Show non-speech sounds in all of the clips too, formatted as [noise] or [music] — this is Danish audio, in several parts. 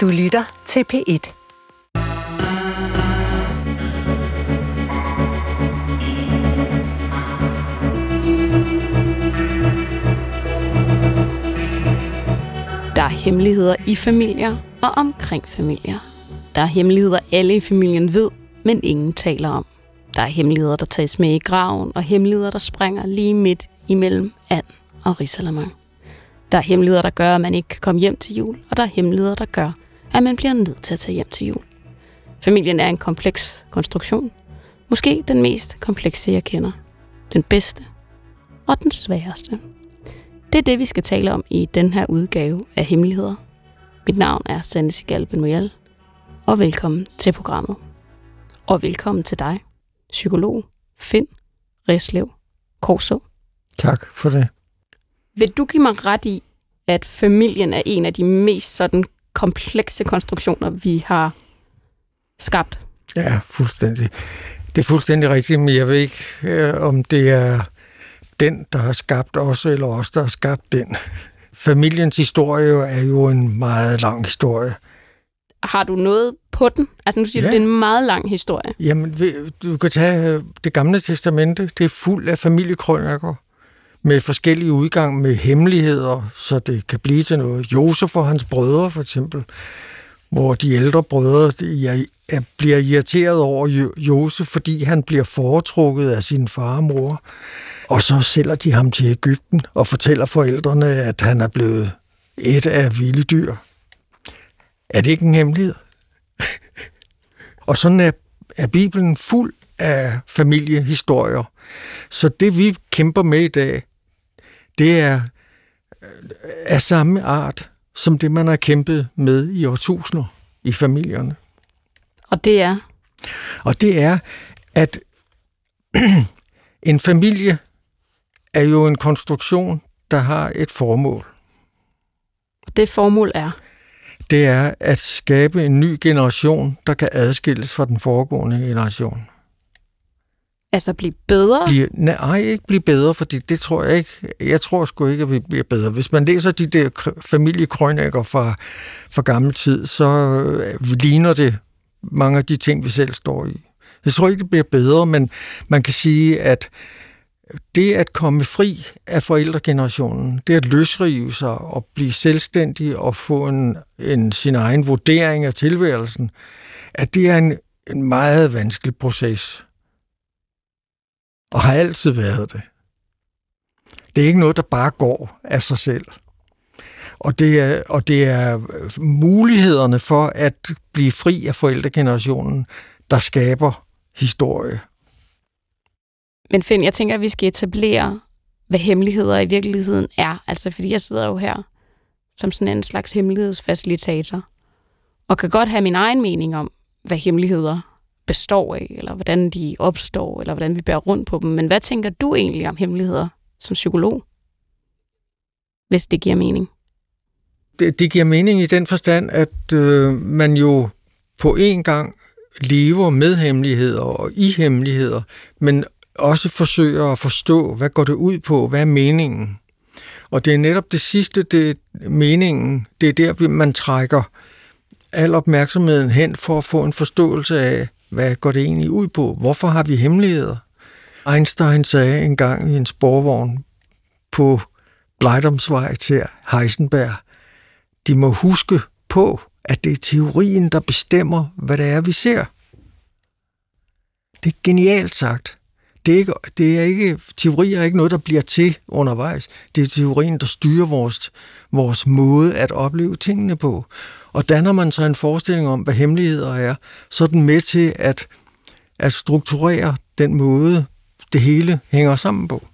Du lytter til P1. Der er hemmeligheder i familier og omkring familier. Der er hemmeligheder, alle i familien ved, men ingen taler om. Der er hemmeligheder, der tages med i graven, og hemmeligheder, der springer lige midt imellem and og risalamang. Der er hemmeligheder, der gør, at man ikke kan komme hjem til jul, og der er hemmeligheder, der gør, at man bliver nødt til at tage hjem til jul. Familien er en kompleks konstruktion. Måske den mest komplekse, jeg kender. Den bedste og den sværeste. Det er det, vi skal tale om i den her udgave af Hemmeligheder. Mit navn er Sanne Sigal Benoyal, og velkommen til programmet. Og velkommen til dig, psykolog Finn Reslev Korså. Tak for det. Vil du give mig ret i, at familien er en af de mest sådan komplekse konstruktioner, vi har skabt? Ja, fuldstændig. Det er fuldstændig rigtigt, men jeg ved ikke, øh, om det er den, der har skabt os, eller os, der har skabt den. Familiens historie er jo en meget lang historie. Har du noget på den? Altså nu siger ja. du, det er en meget lang historie. Jamen, du kan tage øh, det gamle testamente. Det er fuld af familiekrøniker med forskellige udgang med hemmeligheder, så det kan blive til noget. Josef og hans brødre for eksempel, hvor de ældre brødre de jeg bliver irriteret over Josef, fordi han bliver foretrukket af sin far og mor. Og så sælger de ham til Ægypten og fortæller forældrene, at han er blevet et af vilde dyr. Er det ikke en hemmelighed? [laughs] og sådan er, er Bibelen fuld af familiehistorier. Så det vi kæmper med i dag, det er af samme art som det, man har kæmpet med i årtusinder i familierne. Og det er? Og det er, at [clears throat] en familie er jo en konstruktion, der har et formål. Det formål er? Det er at skabe en ny generation, der kan adskilles fra den foregående generation. Altså blive bedre? Blive, nej, ikke blive bedre, fordi det tror jeg ikke. Jeg tror sgu ikke, at vi bliver bedre. Hvis man læser de der familiekrønækker fra, fra gammel tid, så øh, ligner det mange af de ting, vi selv står i. Jeg tror ikke, det bliver bedre, men man kan sige, at det at komme fri af forældregenerationen, det at løsrive sig og blive selvstændig og få en, en sin egen vurdering af tilværelsen, at det er en, en meget vanskelig proces. Og har altid været det. Det er ikke noget, der bare går af sig selv. Og det er, og det er øh, mulighederne for at blive fri af forældregenerationen, der skaber historie. Men Finn, jeg tænker, at vi skal etablere, hvad hemmeligheder i virkeligheden er. Altså, fordi jeg sidder jo her som sådan en slags hemmelighedsfacilitator, og kan godt have min egen mening om, hvad hemmeligheder består af, eller hvordan de opstår, eller hvordan vi bærer rundt på dem. Men hvad tænker du egentlig om hemmeligheder som psykolog? Hvis det giver mening. Det, det giver mening i den forstand, at øh, man jo på en gang lever med hemmeligheder og i hemmeligheder, men også forsøger at forstå, hvad går det ud på, hvad er meningen. Og det er netop det sidste, det er meningen, det er der, man trækker al opmærksomheden hen for at få en forståelse af, hvad går det egentlig ud på? Hvorfor har vi hemmeligheder? Einstein sagde engang i en sporvogn på Blejdomsvej til Heisenberg, de må huske på, at det er teorien, der bestemmer, hvad det er, vi ser. Det er genialt sagt det er, ikke, det er ikke, teori er ikke noget, der bliver til undervejs. Det er teorien, der styrer vores, vores måde at opleve tingene på. Og danner man sig en forestilling om, hvad hemmeligheder er, så er den med til at, at strukturere den måde, det hele hænger sammen på.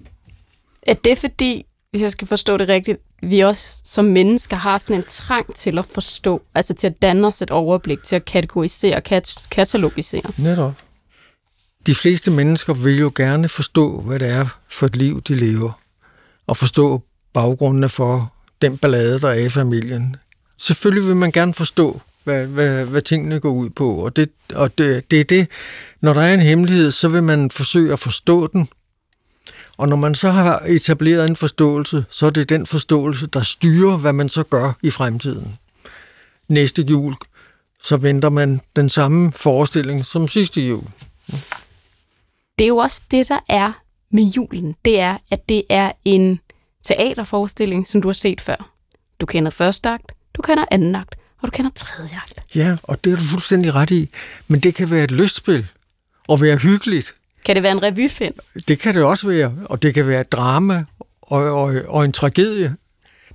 Er det fordi, hvis jeg skal forstå det rigtigt, vi også som mennesker har sådan en trang til at forstå, altså til at danne os et overblik, til at kategorisere og kat- katalogisere? Netop de fleste mennesker vil jo gerne forstå, hvad det er for et liv, de lever, og forstå baggrundene for den ballade, der er i familien. Selvfølgelig vil man gerne forstå, hvad, hvad, hvad tingene går ud på, og, det, og det, det er det, når der er en hemmelighed, så vil man forsøge at forstå den, og når man så har etableret en forståelse, så er det den forståelse, der styrer, hvad man så gør i fremtiden. næste jul, så venter man den samme forestilling som sidste jul. Det er jo også det, der er med julen. Det er, at det er en teaterforestilling, som du har set før. Du kender første akt, du kender anden akt, og du kender tredje akt. Ja, og det er du fuldstændig ret i. Men det kan være et lystspil og være hyggeligt. Kan det være en revyfilm? Det kan det også være, og det kan være et drama og, og, og en tragedie.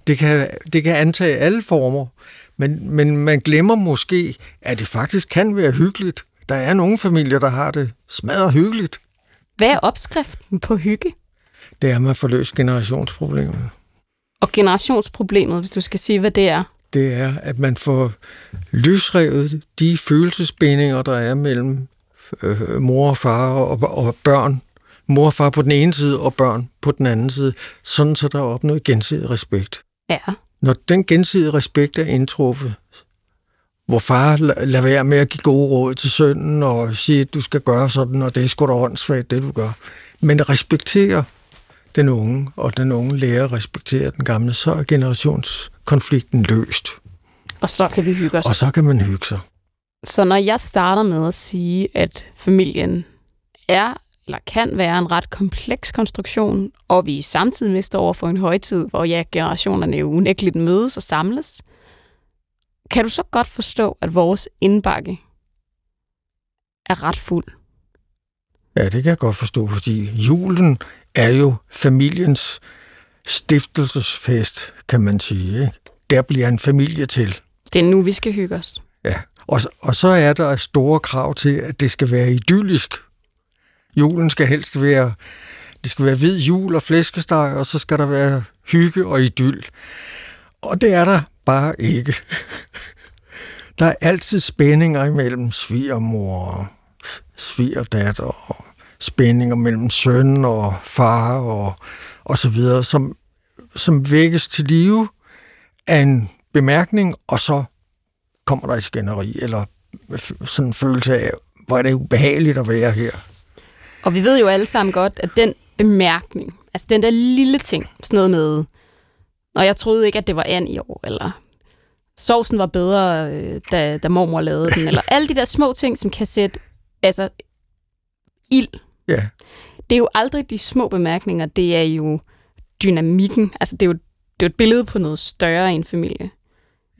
Det kan, det kan antage alle former, men, men man glemmer måske, at det faktisk kan være hyggeligt. Der er nogle familier, der har det smadret hyggeligt. Hvad er opskriften på hygge? Det er, at man får løst generationsproblemet. Og generationsproblemet, hvis du skal sige, hvad det er? Det er, at man får løsrevet de følelsesbindinger, der er mellem øh, mor og far og, og børn. Mor og far på den ene side, og børn på den anden side. Sådan så der er opnået gensidig respekt. Ja. Når den gensidige respekt er indtruffet, hvor far lader være med at give gode råd til sønnen og sige, at du skal gøre sådan, og det er sgu da åndssvagt, det du gør. Men respektere den unge, og den unge lærer at respektere den gamle, så er generationskonflikten løst. Og så kan vi hygge os. Og så kan man hygge sig. Så når jeg starter med at sige, at familien er eller kan være en ret kompleks konstruktion, og vi samtidig står over for en højtid, hvor ja, generationerne jo unægteligt mødes og samles, kan du så godt forstå, at vores indbakke er ret fuld? Ja, det kan jeg godt forstå, fordi julen er jo familiens stiftelsesfest, kan man sige. Ikke? Der bliver en familie til. Det er nu, vi skal hygge os. Ja, og, og så er der store krav til, at det skal være idyllisk. Julen skal helst være, det skal være hvid jul og flæskesteg, og så skal der være hygge og idyll. Og det er der bare ikke. [laughs] Der er altid spændinger imellem svigermor og svigerdatter, og spændinger mellem søn og far og, og så videre, som, som vækkes til live af en bemærkning, og så kommer der et skænderi, eller sådan en følelse af, hvor er det ubehageligt at være her. Og vi ved jo alle sammen godt, at den bemærkning, altså den der lille ting, sådan noget med, og jeg troede ikke, at det var and i år, eller sovsen var bedre, øh, da, da mormor lavede den, eller alle de der små ting, som kan sætte altså, ild. Ja. Det er jo aldrig de små bemærkninger, det er jo dynamikken. Altså, det er jo, det er jo et billede på noget større i en familie.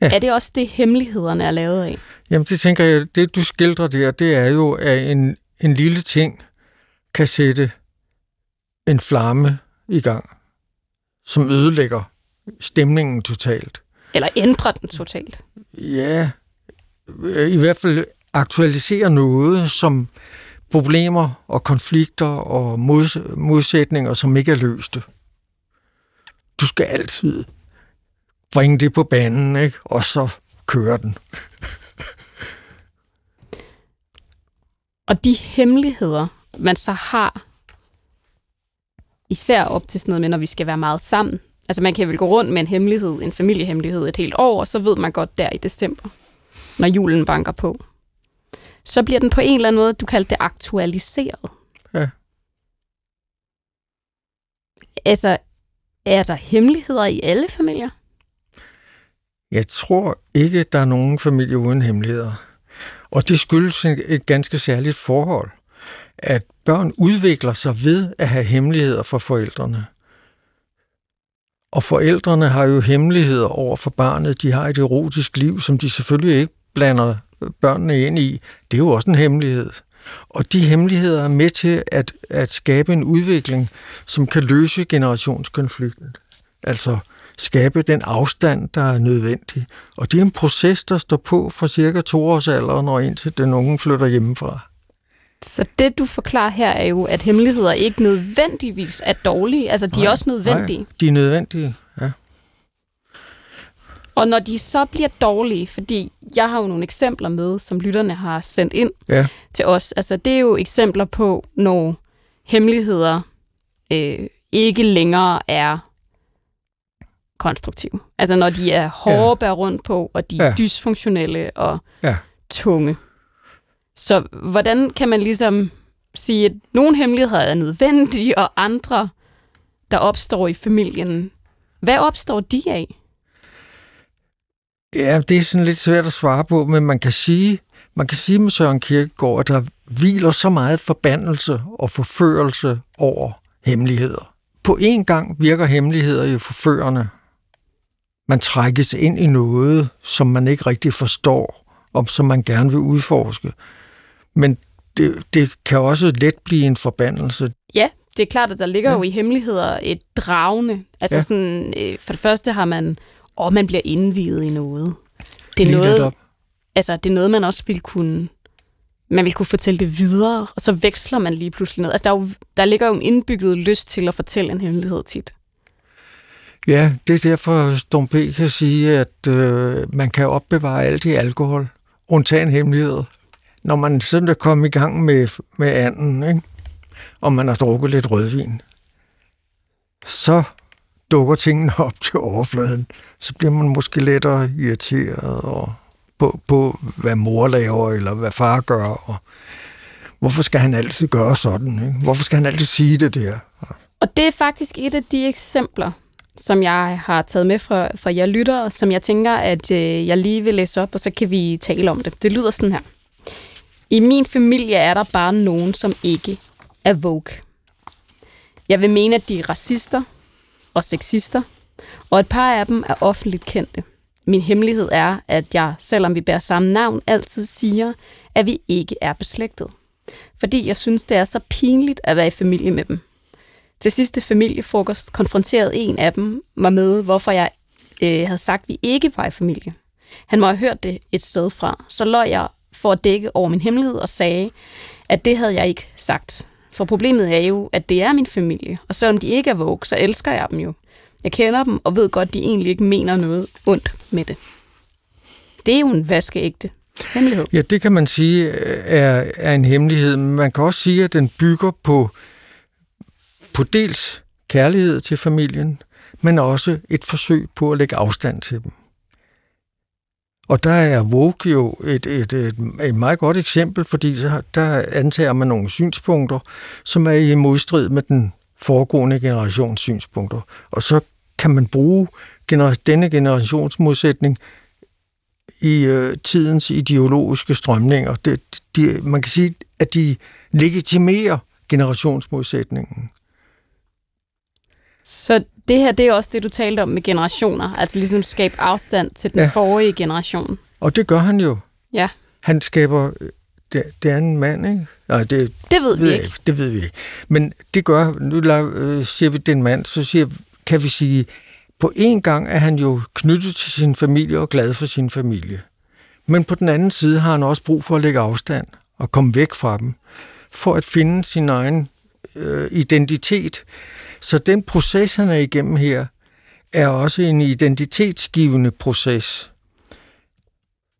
Ja. Er det også det, hemmelighederne er lavet af? Jamen, det tænker jeg, det du skildrer der, det er jo, at en, en lille ting kan sætte en flamme i gang, som ødelægger stemningen totalt. Eller ændrer den totalt? Ja, i hvert fald aktualisere noget, som problemer og konflikter og mods- modsætninger, som ikke er løste. Du skal altid bringe det på banen, ikke? og så køre den. og de hemmeligheder, man så har, især op til sådan noget med, når vi skal være meget sammen. Altså man kan vel gå rundt med en hemmelighed, en familiehemmelighed et helt år, og så ved man godt der i december, når julen banker på. Så bliver den på en eller anden måde, du kaldte det aktualiseret. Ja. Altså, er der hemmeligheder i alle familier? Jeg tror ikke, der er nogen familie uden hemmeligheder. Og det skyldes et ganske særligt forhold, at børn udvikler sig ved at have hemmeligheder for forældrene. Og forældrene har jo hemmeligheder over for barnet. De har et erotisk liv, som de selvfølgelig ikke blander børnene ind i. Det er jo også en hemmelighed. Og de hemmeligheder er med til at, at skabe en udvikling, som kan løse generationskonflikten. Altså skabe den afstand, der er nødvendig. Og det er en proces, der står på fra cirka to års alder, når indtil den unge flytter hjemmefra. Så det, du forklarer her, er jo, at hemmeligheder ikke nødvendigvis er dårlige. Altså, de nej, er også nødvendige. Nej, de er nødvendige. Og når de så bliver dårlige, fordi jeg har jo nogle eksempler med, som lytterne har sendt ind ja. til os. Altså, det er jo eksempler på, når hemmeligheder øh, ikke længere er konstruktive. Altså, når de er hårde ja. rundt på, og de er ja. dysfunktionelle og ja. tunge. Så hvordan kan man ligesom sige, at nogle hemmeligheder er nødvendige, og andre, der opstår i familien, hvad opstår de af? Ja, det er sådan lidt svært at svare på, men man kan sige, man kan sige med Søren Kierkegaard, at der hviler så meget forbandelse og forførelse over hemmeligheder. På en gang virker hemmeligheder jo forførende. Man trækkes ind i noget, som man ikke rigtig forstår, og som man gerne vil udforske. Men det, det kan også let blive en forbandelse. Ja, det er klart, at der ligger ja. jo i hemmeligheder et dragende. Altså ja. sådan, øh, for det første har man, og man bliver indvidet i noget. Det er Lige noget, altså, det er noget, man også vil kunne man vil kunne fortælle det videre, og så veksler man lige pludselig noget. Altså, der, er jo, der ligger jo en indbygget lyst til at fortælle en hemmelighed tit. Ja, det er derfor, Storm P. kan sige, at øh, man kan opbevare alt i alkohol, undtagen hemmeligheder. Når man sådan er kommet i gang med, med anden, ikke? og man har drukket lidt rødvin, så dukker tingene op til overfladen. Så bliver man måske lettere irriteret og på, på, hvad mor laver, eller hvad far gør, og hvorfor skal han altid gøre sådan? Ikke? Hvorfor skal han altid sige det der? Og det er faktisk et af de eksempler, som jeg har taget med fra, fra jer lytter, som jeg tænker, at øh, jeg lige vil læse op, og så kan vi tale om det. Det lyder sådan her. I min familie er der bare nogen, som ikke er woke. Jeg vil mene, at de er racister og sexister, og et par af dem er offentligt kendte. Min hemmelighed er, at jeg, selvom vi bærer samme navn, altid siger, at vi ikke er beslægtet. Fordi jeg synes, det er så pinligt at være i familie med dem. Til sidste familiefrokost konfronterede en af dem mig med, hvorfor jeg øh, havde sagt, at vi ikke var i familie. Han må have hørt det et sted fra. Så løj jeg for at dække over min hemmelighed og sagde, at det havde jeg ikke sagt. For problemet er jo, at det er min familie, og selvom de ikke er woke, så elsker jeg dem jo. Jeg kender dem og ved godt, de egentlig ikke mener noget ondt med det. Det er jo en vaskeægte hemmelighed. Ja, det kan man sige øh, er, er en hemmelighed. Men man kan også sige, at den bygger på, på dels kærlighed til familien, men også et forsøg på at lægge afstand til dem. Og der er Vogue jo et, et, et, et meget godt eksempel, fordi der antager man nogle synspunkter, som er i modstrid med den foregående generations synspunkter. Og så kan man bruge gener- denne generationsmodsætning i øh, tidens ideologiske strømninger. Det, de, man kan sige, at de legitimerer generationsmodsætningen. Så det her, det er også det, du talte om med generationer, altså ligesom skabe afstand til den ja. forrige generation. Og det gør han jo. Ja. Han skaber, det, det er en mand, ikke? Nej, det, det ved vi ikke. ikke. Det ved vi ikke. Men det gør, nu øh, siger vi, den mand, så siger, kan vi sige, på en gang er han jo knyttet til sin familie og glad for sin familie. Men på den anden side har han også brug for at lægge afstand og komme væk fra dem, for at finde sin egen øh, identitet. Så den proces, han er igennem her, er også en identitetsgivende proces.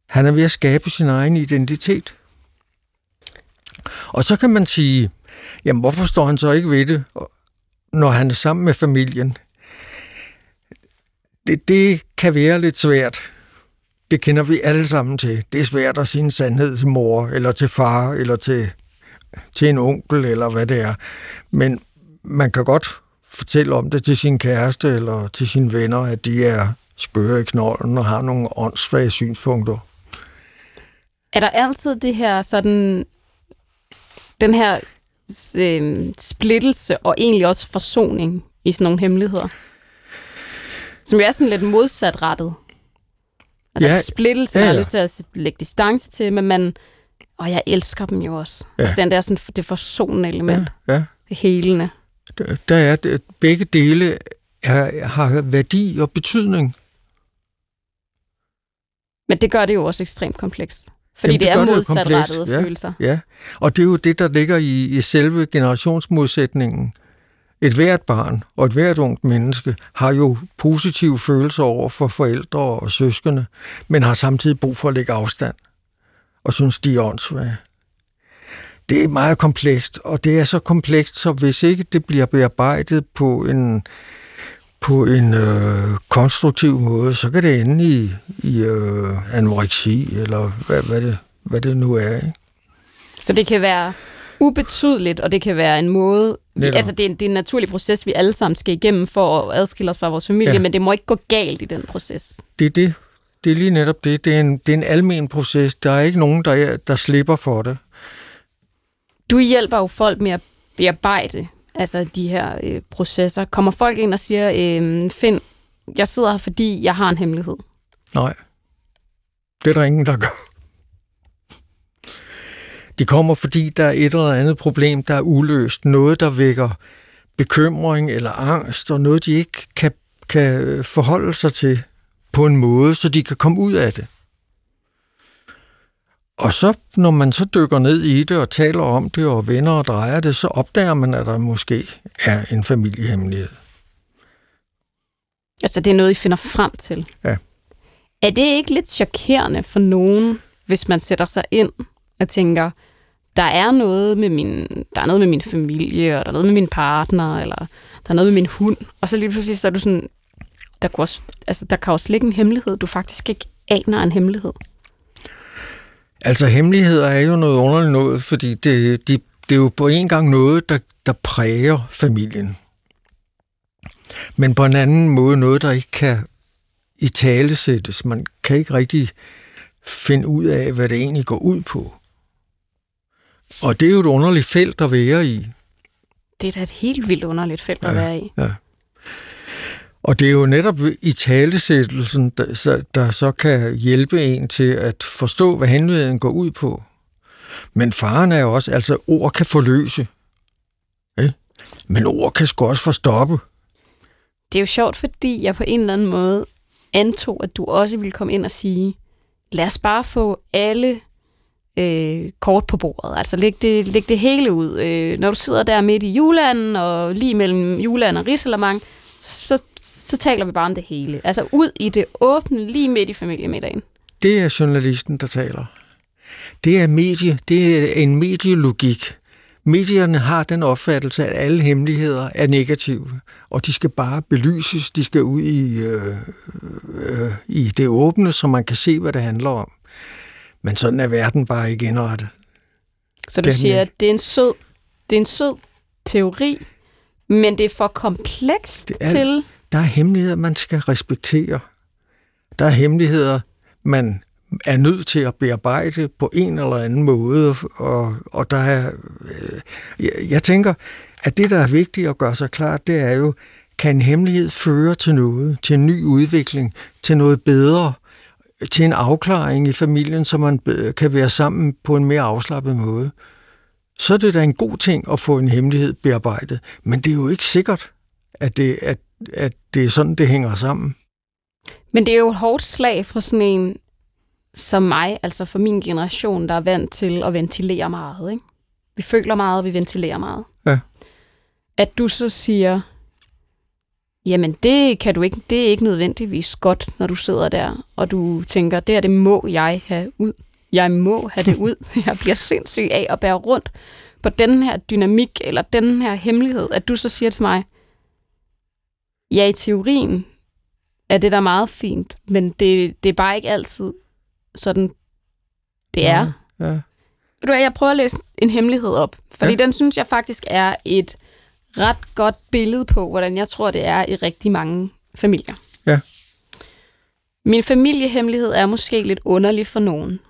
Han er ved at skabe sin egen identitet. Og så kan man sige, jamen hvorfor står han så ikke ved det, når han er sammen med familien? Det, det kan være lidt svært. Det kender vi alle sammen til. Det er svært at sige en sandhed til mor, eller til far, eller til, til en onkel, eller hvad det er. Men man kan godt fortælle om det til sin kæreste, eller til sine venner, at de er skøre i knolden og har nogle åndssvage synspunkter. Er der altid det her sådan den her øh, splittelse og egentlig også forsoning i sådan nogle hemmeligheder? Som jo er sådan lidt modsatrettet. Altså ja, splittelse, ja, ja. man har lyst til at lægge distance til, men man, og jeg elsker dem jo også. Ja. Altså den der sådan, det forsonende element. Ja, ja. Det helende. Der, er det, begge dele er, har værdi og betydning. Men det gør det jo også ekstremt komplekst. Fordi Jamen, det, det er modsatrettede ja, følelser. Ja, og det er jo det, der ligger i, i selve generationsmodsætningen. Et hvert barn og et hvert ungt menneske har jo positive følelser over for forældre og søskende, men har samtidig brug for at lægge afstand og synes, de er åndssvage. Det er meget komplekst, og det er så komplekst, så hvis ikke det bliver bearbejdet på en, på en øh, konstruktiv måde, så kan det ende i, i øh, anoreksi, eller hvad, hvad, det, hvad det nu er. Ikke? Så det kan være ubetydeligt, og det kan være en måde... Vi, altså, det er, det er en naturlig proces, vi alle sammen skal igennem for at adskille os fra vores familie, ja. men det må ikke gå galt i den proces. Det er det. det er lige netop det. Det er en, det er en almen proces. Der er ikke nogen, der, der slipper for det. Du hjælper jo folk med at bearbejde altså de her øh, processer. Kommer folk ind og siger, øh, Finn, jeg sidder her, fordi jeg har en hemmelighed? Nej. Det er der ingen, der gør. De kommer, fordi der er et eller andet problem, der er uløst. Noget, der vækker bekymring eller angst, og noget, de ikke kan, kan forholde sig til på en måde, så de kan komme ud af det. Og så, når man så dykker ned i det og taler om det og vender og drejer det, så opdager man, at der måske er en familiehemmelighed. Altså, det er noget, I finder frem til? Ja. Er det ikke lidt chokerende for nogen, hvis man sætter sig ind og tænker, der er noget med min, der er noget med min familie, og der er noget med min partner, eller der er noget med min hund, og så lige pludselig så er du sådan, der, kunne også, altså, der kan også ligge en hemmelighed, du faktisk ikke aner en hemmelighed. Altså hemmeligheder er jo noget underligt noget, fordi det, de, det er jo på en gang noget, der, der præger familien. Men på en anden måde noget, der ikke kan i tale sættes. Man kan ikke rigtig finde ud af, hvad det egentlig går ud på. Og det er jo et underligt felt at være i. Det er da et helt vildt underligt felt at være i. Ja. Og det er jo netop i talesættelsen, der, der så kan hjælpe en til at forstå, hvad hemmeligheden går ud på. Men faren er jo også, altså ord kan forløse. Ikke? Men ord kan sgu også forstoppe. Det er jo sjovt, fordi jeg på en eller anden måde antog, at du også ville komme ind og sige, lad os bare få alle øh, kort på bordet. Altså læg det, læg det hele ud. Øh, når du sidder der midt i julanden og lige mellem julanden og risalamang, så, så taler vi bare om det hele. Altså ud i det åbne, lige midt i familiemiddagen. Det er journalisten, der taler. Det er medie, det er en medielogik. Medierne har den opfattelse, at alle hemmeligheder er negative, og de skal bare belyses, de skal ud i, øh, øh, i det åbne, så man kan se, hvad det handler om. Men sådan er verden bare ikke indrettet. Så du siger, at det er en sød, det er en sød teori, men det er for komplekst det er, til... Der er hemmeligheder, man skal respektere. Der er hemmeligheder, man er nødt til at bearbejde på en eller anden måde. Og, og der er, øh, jeg, jeg tænker, at det, der er vigtigt at gøre sig klart, det er jo, kan en hemmelighed føre til noget, til en ny udvikling, til noget bedre, til en afklaring i familien, så man kan være sammen på en mere afslappet måde så er det da en god ting at få en hemmelighed bearbejdet. Men det er jo ikke sikkert, at det, at, at det er sådan, det hænger sammen. Men det er jo et hårdt slag for sådan en som mig, altså for min generation, der er vant til at ventilere meget. Ikke? Vi føler meget, vi ventilerer meget. Ja. At du så siger, jamen det kan du ikke, det er ikke nødvendigvis godt, når du sidder der, og du tænker, det her, det må jeg have ud jeg må have det [laughs] ud. Jeg bliver sindssyg af at bære rundt på den her dynamik, eller den her hemmelighed, at du så siger til mig, ja, i teorien er det der meget fint, men det, det er bare ikke altid sådan, det er. Ja, ja. Du, jeg prøver at læse en hemmelighed op, fordi ja. den synes jeg faktisk er et ret godt billede på, hvordan jeg tror, det er i rigtig mange familier. Ja. Min familiehemmelighed er måske lidt underlig for nogen,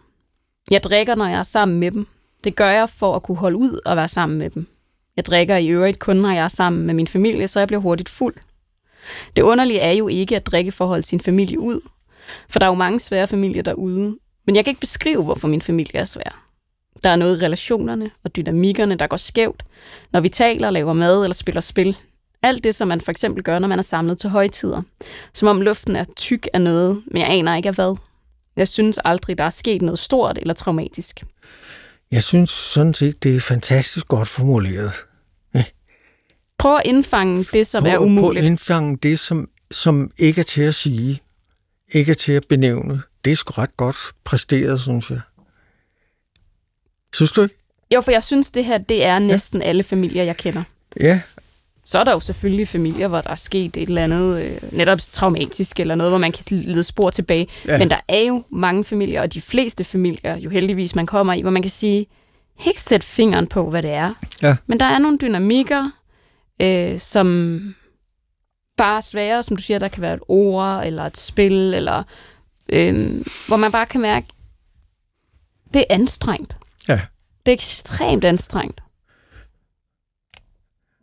jeg drikker, når jeg er sammen med dem. Det gør jeg for at kunne holde ud og være sammen med dem. Jeg drikker i øvrigt kun, når jeg er sammen med min familie, så jeg bliver hurtigt fuld. Det underlige er jo ikke at drikke for at holde sin familie ud, for der er jo mange svære familier derude. Men jeg kan ikke beskrive, hvorfor min familie er svær. Der er noget i relationerne og dynamikkerne, der går skævt, når vi taler, laver mad eller spiller spil. Alt det, som man for eksempel gør, når man er samlet til højtider. Som om luften er tyk af noget, men jeg aner ikke af hvad. Jeg synes aldrig, der er sket noget stort eller traumatisk. Jeg synes sådan set, det er fantastisk godt formuleret. Prøv at indfange det, som prøv, er umuligt. Prøv at indfange det, som, som ikke er til at sige, ikke er til at benævne. Det er sgu ret godt præsteret, synes jeg. Synes du ikke? Jo, for jeg synes, det her det er næsten ja. alle familier, jeg kender. Ja, så er der jo selvfølgelig familier, hvor der er sket et eller andet øh, netop traumatisk, eller noget, hvor man kan lede spor tilbage. Ja. Men der er jo mange familier, og de fleste familier, jo heldigvis man kommer i, hvor man kan sige, ikke sætte fingeren på, hvad det er. Ja. Men der er nogle dynamikker, øh, som bare er svære, som du siger, der kan være et ord, eller et spil, eller Øh, hvor man bare kan mærke, det er anstrengt. Ja. Det er ekstremt anstrengt.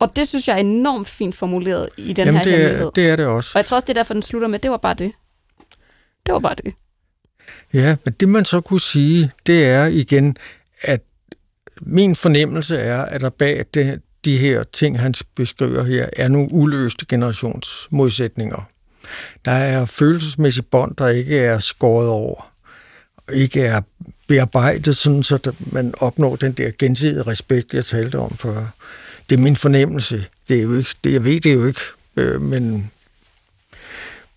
Og det synes jeg er enormt fint formuleret i den Jamen, her det hemmelighed. er, det er det også. Og jeg tror også, det er derfor, den slutter med, det var bare det. Det var bare det. Ja, men det man så kunne sige, det er igen, at min fornemmelse er, at der bag det, de her ting, han beskriver her, er nogle uløste generationsmodsætninger. Der er følelsesmæssige bånd, der ikke er skåret over, og ikke er bearbejdet, sådan så man opnår den der gensidige respekt, jeg talte om før. Det er min fornemmelse. Det er jo ikke, det, jeg ved det jo ikke, øh, men,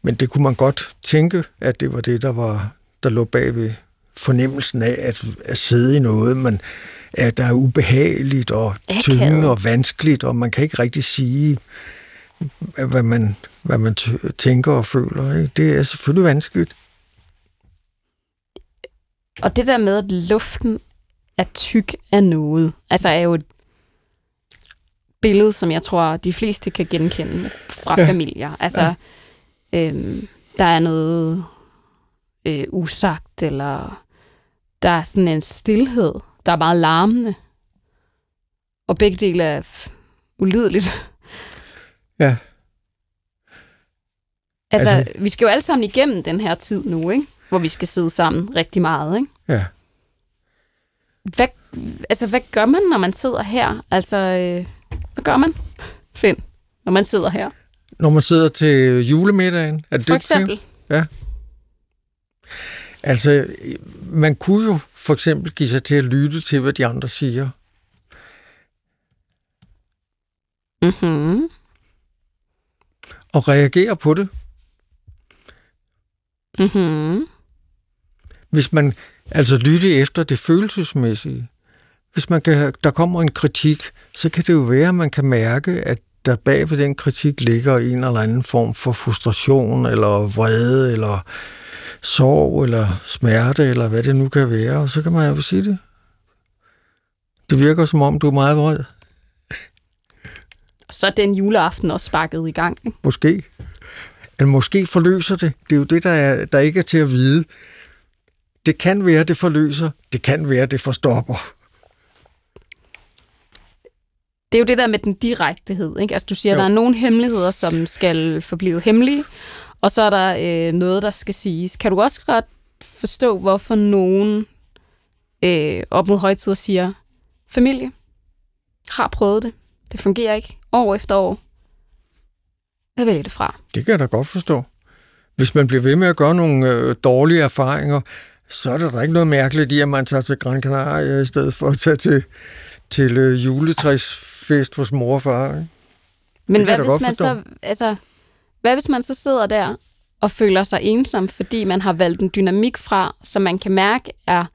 men det kunne man godt tænke, at det var det, der var der lå bag ved fornemmelsen af at, at sidde i noget, men at der er ubehageligt og tyngende og vanskeligt, og man kan ikke rigtig sige, hvad man, hvad man tænker og føler. Ikke? Det er selvfølgelig vanskeligt. Og det der med, at luften er tyk af noget, altså er jo et billede, som jeg tror, de fleste kan genkende fra ja. familier. Altså, ja. øhm, der er noget øh, usagt, eller der er sådan en stillhed, der er meget larmende. Og begge dele er ulideligt. Ja. Altså, Altså- vi skal jo alle sammen igennem den her tid nu, ikke? Hvor vi skal sidde sammen rigtig meget, ikke? Ja. Hvad, altså, hvad gør man, når man sidder her? Altså, øh, hvad gør man, Finn, når man sidder her? Når man sidder til julemiddagen, er det For det, du siger? Altså, man kunne jo for eksempel give sig til at lytte til, hvad de andre siger. Mm-hmm. Og reagere på det. Mm-hmm. hvis man altså lytte efter det følelsesmæssige. Hvis man kan, der kommer en kritik, så kan det jo være, at man kan mærke, at der bag ved den kritik ligger en eller anden form for frustration, eller vrede, eller sorg, eller smerte, eller hvad det nu kan være, og så kan man jo sige det. Det virker som om, du er meget vred. Så er den juleaften også sparket i gang. Ikke? Måske. Eller måske forløser det. Det er jo det, der, er, der ikke er til at vide. Det kan være, det forløser. Det kan være, det forstopper. Det er jo det der med den direktehed. Ikke? Altså, du siger, at Jo. der er nogle hemmeligheder, som skal forblive hemmelige, og så er der øh, noget, der skal siges. Kan du også godt forstå, hvorfor nogen øh, op mod højtider siger, familie har prøvet det. Det fungerer ikke. År efter år. Jeg vælger det fra. Det kan jeg da godt forstå. Hvis man bliver ved med at gøre nogle øh, dårlige erfaringer, så er der da ikke noget mærkeligt i, at man tager til Gran Canaria i stedet for at tage til, til øh, juletræsfest hos mor og far. Ikke? Men hvad hvis man forstå. så, altså, hvad hvis man så sidder der og føler sig ensom, fordi man har valgt en dynamik fra, som man kan mærke er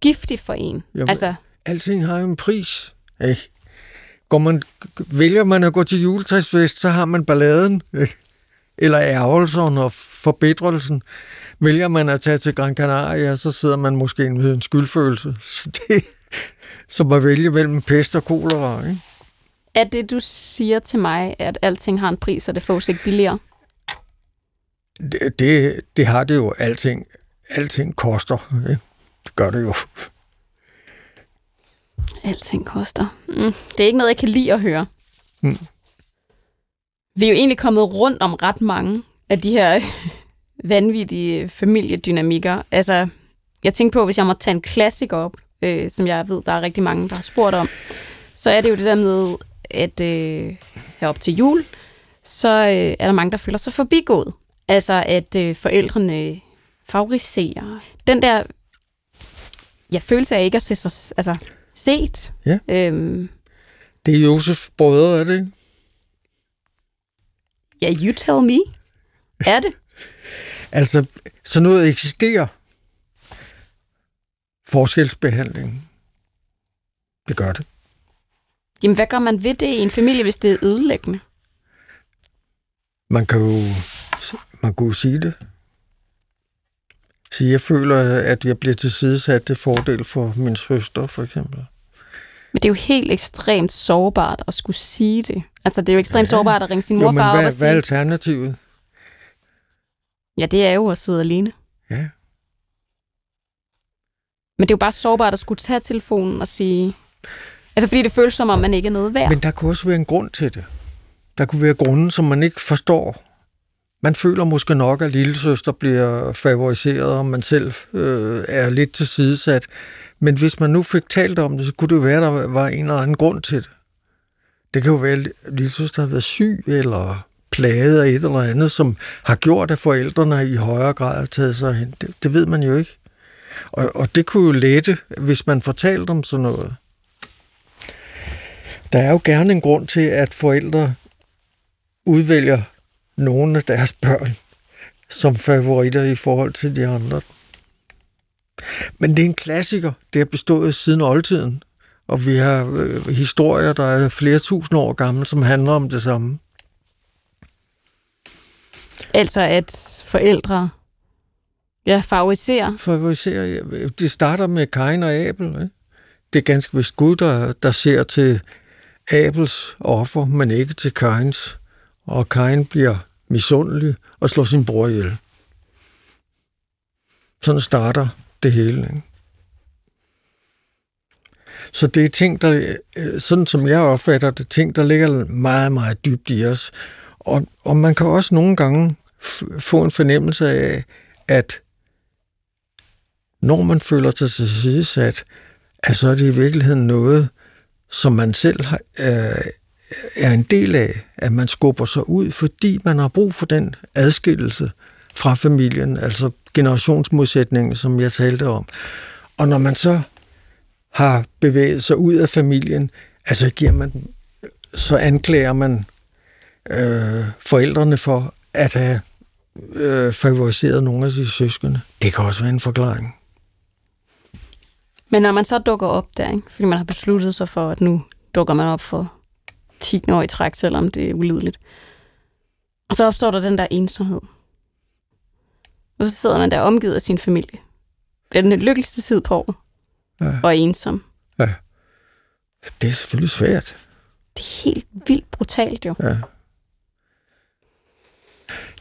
giftig for en? Jamen, altså, Alting har jo en pris. Ikke? Går man, vælger man at gå til juletræsfest, så har man balladen, ikke? eller ærgelsen og forbedrelsen. Vælger man at tage til Gran Canaria, så sidder man måske med en skyldfølelse. [laughs] Så det som at vælge mellem pest og kolera. Ikke? Er det, du siger til mig, at alting har en pris, og det fås ikke billigere? Det, det, det har det jo alting. Alting koster. Ikke? Det gør det jo. Alting koster. Mm, det er ikke noget, jeg kan lide at høre. Mm. Vi er jo egentlig kommet rundt om ret mange af de her [laughs] vanvittige familiedynamikker. Altså, jeg tænkte på, hvis jeg må tage en klassiker op, øh, som jeg ved, der er rigtig mange, der har spurgt om, så er det jo det der med, at øh, herop til jul, så øh, er der mange, der føler sig forbigået. Altså, at øh, forældrene favoriserer. Den der ja, følelse af ikke at se sig altså, set. Ja. Øhm, Det er Josefs brødre, er det ikke? ja, you tell me. Er det? [laughs] Altså, så noget eksisterer. Forskelsbehandling. Det gør det. Jamen, hvad gør man ved det i en familie, hvis det er ødelæggende? Man kan jo, man kan jo sige det. Så jeg føler, at jeg bliver tilsidesat til fordel for min søster, for eksempel. Men det er jo helt ekstremt sårbart at skulle sige det. Altså, det er jo ekstremt Ja. sårbart at ringe sin Jo, men morfar op og hvad, hvad er sige, alternativet? ja, det er jo at sidde alene. Ja. Men det er jo bare sårbart at skulle tage telefonen og sige... Altså, fordi det føles som om, man ikke er noget værd. Men der kunne også være en grund til det. Der kunne være grunde, som man ikke forstår. Man føler måske nok, at lillesøster bliver favoriseret, og man selv øh, er lidt tilsidesat. Men hvis man nu fik talt om det, så kunne det være, at der var en eller anden grund til det. Det kan jo være, at lillesøster har været syg, eller plaget af et eller andet, som har gjort, at forældrene i højere grad har taget sig hen. Det, det ved man jo ikke. Og, og det kunne jo lette, hvis man fortalte om sådan noget. Der er jo gerne en grund til, at forældre udvælger nogle af deres børn som favoritter i forhold til de andre. Men det er en klassiker. Det har bestået siden oldtiden. Og vi har øh, historier, der er flere tusind år gamle, som handler om det samme. Altså at forældre ja, favoriserer. Favoriserer. ja. Det starter med Kain og Abel. Ikke? Det er ganske vist Gud, der, der ser til Abels offer, men ikke til Kains. Og Kain bliver misundelig og slår sin bror ihjel. Sådan starter det hele. Ikke? Så det er ting, der, øh, sådan som jeg opfatter det, ting, der ligger meget, meget dybt i os. Og, og man kan også nogle gange f- få en fornemmelse af, at når man føler sig tilsidesat, at så er det i virkeligheden noget, som man selv har, øh, er en del af, at man skubber sig ud, fordi man har brug for den adskillelse fra familien, altså generationsmodsætningen, som jeg talte om. Og når man så har bevæget sig ud af familien, altså giver man, så anklager man øh, forældrene for at have øh, favoriseret nogle af de søskende. Det kan også være en forklaring. Men når man så dukker op der, ikke? fordi man har besluttet sig for, at nu dukker man op for 10 år i træk, selvom det er ulideligt. Og så opstår der den der ensomhed. Og så sidder man der omgivet af sin familie. Det er den lykkeligste tid på året. Ja. Og er ensom. Det er selvfølgelig svært. Det er helt vildt brutalt jo. Ja.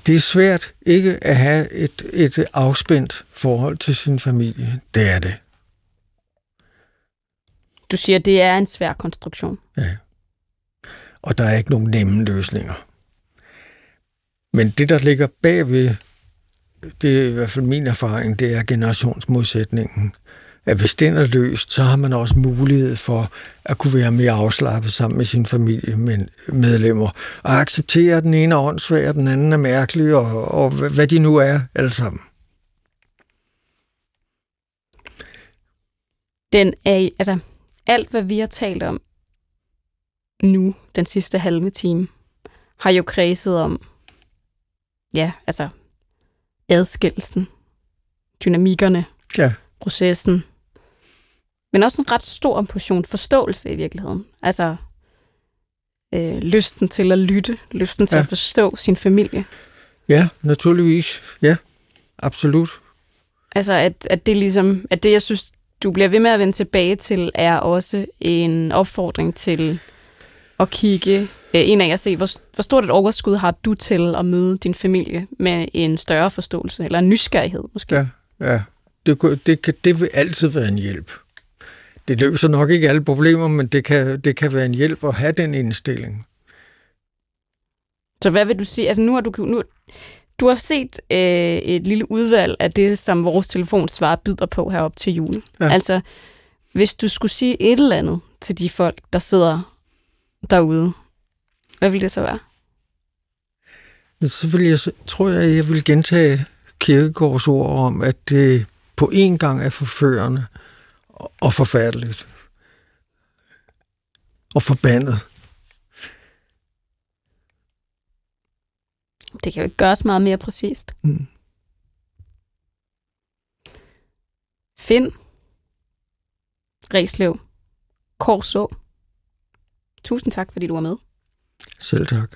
Det er svært ikke at have et, et afspændt forhold til sin familie. Det er det. Du siger, det er en svær konstruktion. Ja. Og der er ikke nogen nemme løsninger. Men det, der ligger bagved, det er i hvert fald min erfaring, det er generationsmodsætningen. At hvis den er løst, så har man også mulighed for at kunne være mere afslappet sammen med sin familie medlemmer. Og acceptere, at den ene er åndssvag, og den anden er mærkelig, og, og hvad de nu er, alle sammen. Den er, altså, alt hvad vi har talt om nu, den sidste halve time, har jo kredset om, ja, altså, adskillelsen, dynamikkerne, Ja. processen, men også en ret stor portion forståelse i virkeligheden. Altså, øh, lysten til at lytte, lysten til Ja. at forstå sin familie. Ja, naturligvis. Ja, absolut. Altså, at, at det ligesom, at det, jeg synes, du bliver ved med at vende tilbage til, er også en opfordring til at kigge øh, en af at se, hvor, hvor stort et overskud har du til at møde din familie med en større forståelse, eller en nysgerrighed måske. Ja, ja. Det, det, det vil altid være en hjælp. Det løser nok ikke alle problemer, men det kan, det kan være en hjælp at have den indstilling. Så hvad vil du sige? Altså nu har du, nu, du har set øh, et lille udvalg af det, som vores telefonsvar byder på herop til jul. Ja. Altså, hvis du skulle sige et eller andet til de folk, der sidder derude, hvad ville det så være? Så vil jeg, tror jeg, jeg vil gentage Kirkegaards ord om, at det på en gang er forførende og forfærdeligt. Og forbandet. Det kan jo ikke gøres meget mere præcist. Mm. Finn, Reslev, Korså. Tusind tak, fordi du var med. Selv tak.